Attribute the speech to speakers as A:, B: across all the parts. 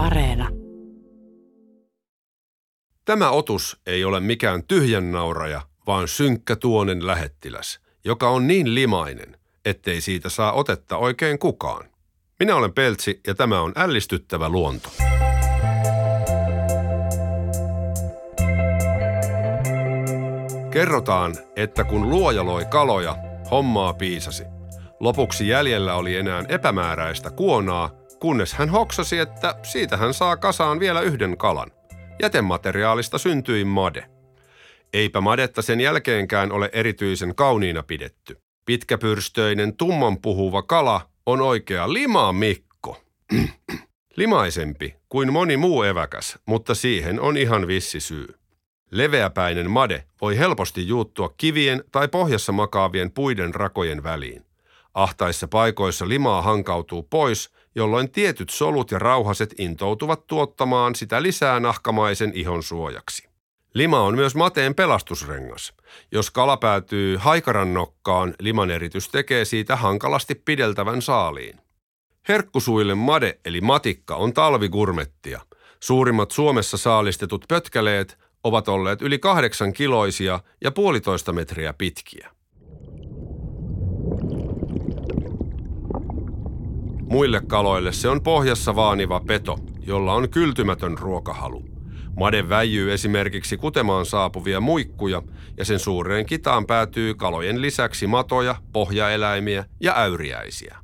A: Areena.
B: Tämä otus ei ole mikään tyhjän nauraja, vaan synkkä tuonen lähettiläs, joka on niin limainen, ettei siitä saa otetta oikein kukaan. Minä olen Peltsi ja tämä on ällistyttävä luonto. Kerrotaan, että kun luoja loi kaloja, hommaa piisasi. Lopuksi jäljellä oli enää epämääräistä kuonaa, kunnes hän hoksasi, että siitä hän saa kasaan vielä yhden kalan. Jätemateriaalista syntyi made. Eipä madetta sen jälkeenkään ole erityisen kauniina pidetty. Pitkäpyrstöinen, tumman puhuva kala on oikea limamikko. Limaisempi kuin moni muu eväkäs, mutta siihen on ihan vissi syy. Leveäpäinen made voi helposti juuttua kivien tai pohjassa makaavien puiden rakojen väliin. Ahtaissa paikoissa limaa hankautuu pois, jolloin tietyt solut ja rauhaset intoutuvat tuottamaan sitä lisää nahkamaisen ihon suojaksi. Lima on myös mateen pelastusrengas. Jos kala päätyy haikaran nokkaan, liman eritys tekee siitä hankalasti pideltävän saaliin. Herkkusuille made eli matikka on talvigurmettia. Suurimmat Suomessa saalistetut pötkäleet ovat olleet yli kahdeksan kiloisia ja puolitoista metriä pitkiä. Muille kaloille se on pohjassa vaaniva peto, jolla on kyltymätön ruokahalu. Made väijyy esimerkiksi kutemaan saapuvia muikkuja ja sen suureen kitaan päätyy kalojen lisäksi matoja, pohjaeläimiä ja äyriäisiä.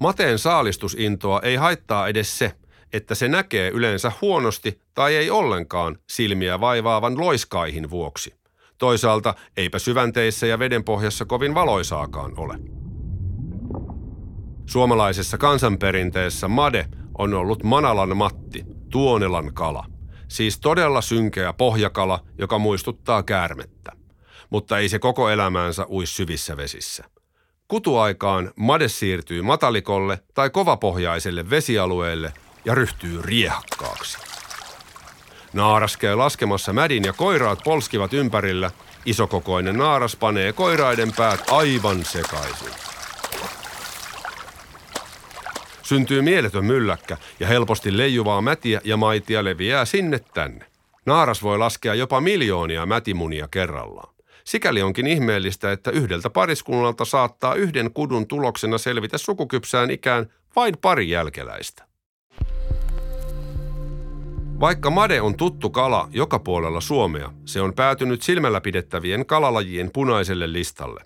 B: Mateen saalistusintoa ei haittaa edes se, että se näkee yleensä huonosti tai ei ollenkaan silmiä vaivaavan loiskaihin vuoksi. Toisaalta eipä syvänteissä ja vedenpohjassa kovin valoisaakaan ole. Suomalaisessa kansanperinteessä made on ollut manalan matti, tuonelan kala. Siis todella synkeä pohjakala, joka muistuttaa käärmettä. Mutta ei se koko elämäänsä ui syvissä vesissä. Kutuaikaan made siirtyy matalikolle tai kovapohjaiselle vesialueelle ja ryhtyy riehakkaaksi. Naaras käy laskemassa mädin ja koiraat polskivat ympärillä. Isokokoinen naaras panee koiraiden päät aivan sekaisin. Syntyy mieletön mylläkkä ja helposti leijuvaa mätiä ja maitia leviää sinne tänne. Naaras voi laskea jopa miljoonia mätimunia kerrallaan. Sikäli onkin ihmeellistä, että yhdeltä pariskunnalta saattaa yhden kudun tuloksena selvitä sukukypsään ikään vain pari jälkeläistä. Vaikka made on tuttu kala joka puolella Suomea, se on päätynyt silmällä pidettävien kalalajien punaiselle listalle –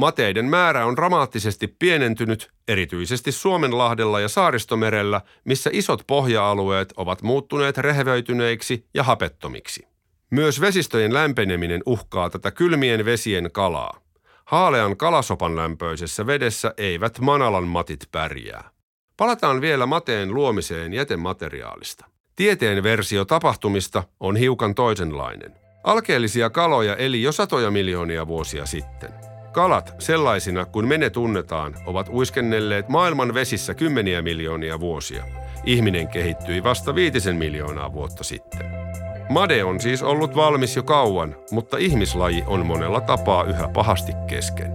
B: Mateiden määrä on dramaattisesti pienentynyt, erityisesti Suomenlahdella ja Saaristomerellä, missä isot pohja-alueet ovat muuttuneet rehevöityneiksi ja hapettomiksi. Myös vesistöjen lämpeneminen uhkaa tätä kylmien vesien kalaa. Haalean kalasopan lämpöisessä vedessä eivät manalan matit pärjää. Palataan vielä mateen luomiseen jätemateriaalista. Tieteen versio tapahtumista on hiukan toisenlainen. Alkeellisia kaloja eli jo satoja miljoonia vuosia sitten – Kalat, sellaisina kuin me ne tunnetaan, ovat uiskennelleet maailman vesissä kymmeniä miljoonia vuosia. Ihminen kehittyi vasta viitisen miljoonaa vuotta sitten. Made on siis ollut valmis jo kauan, mutta ihmislaji on monella tapaa yhä pahasti kesken.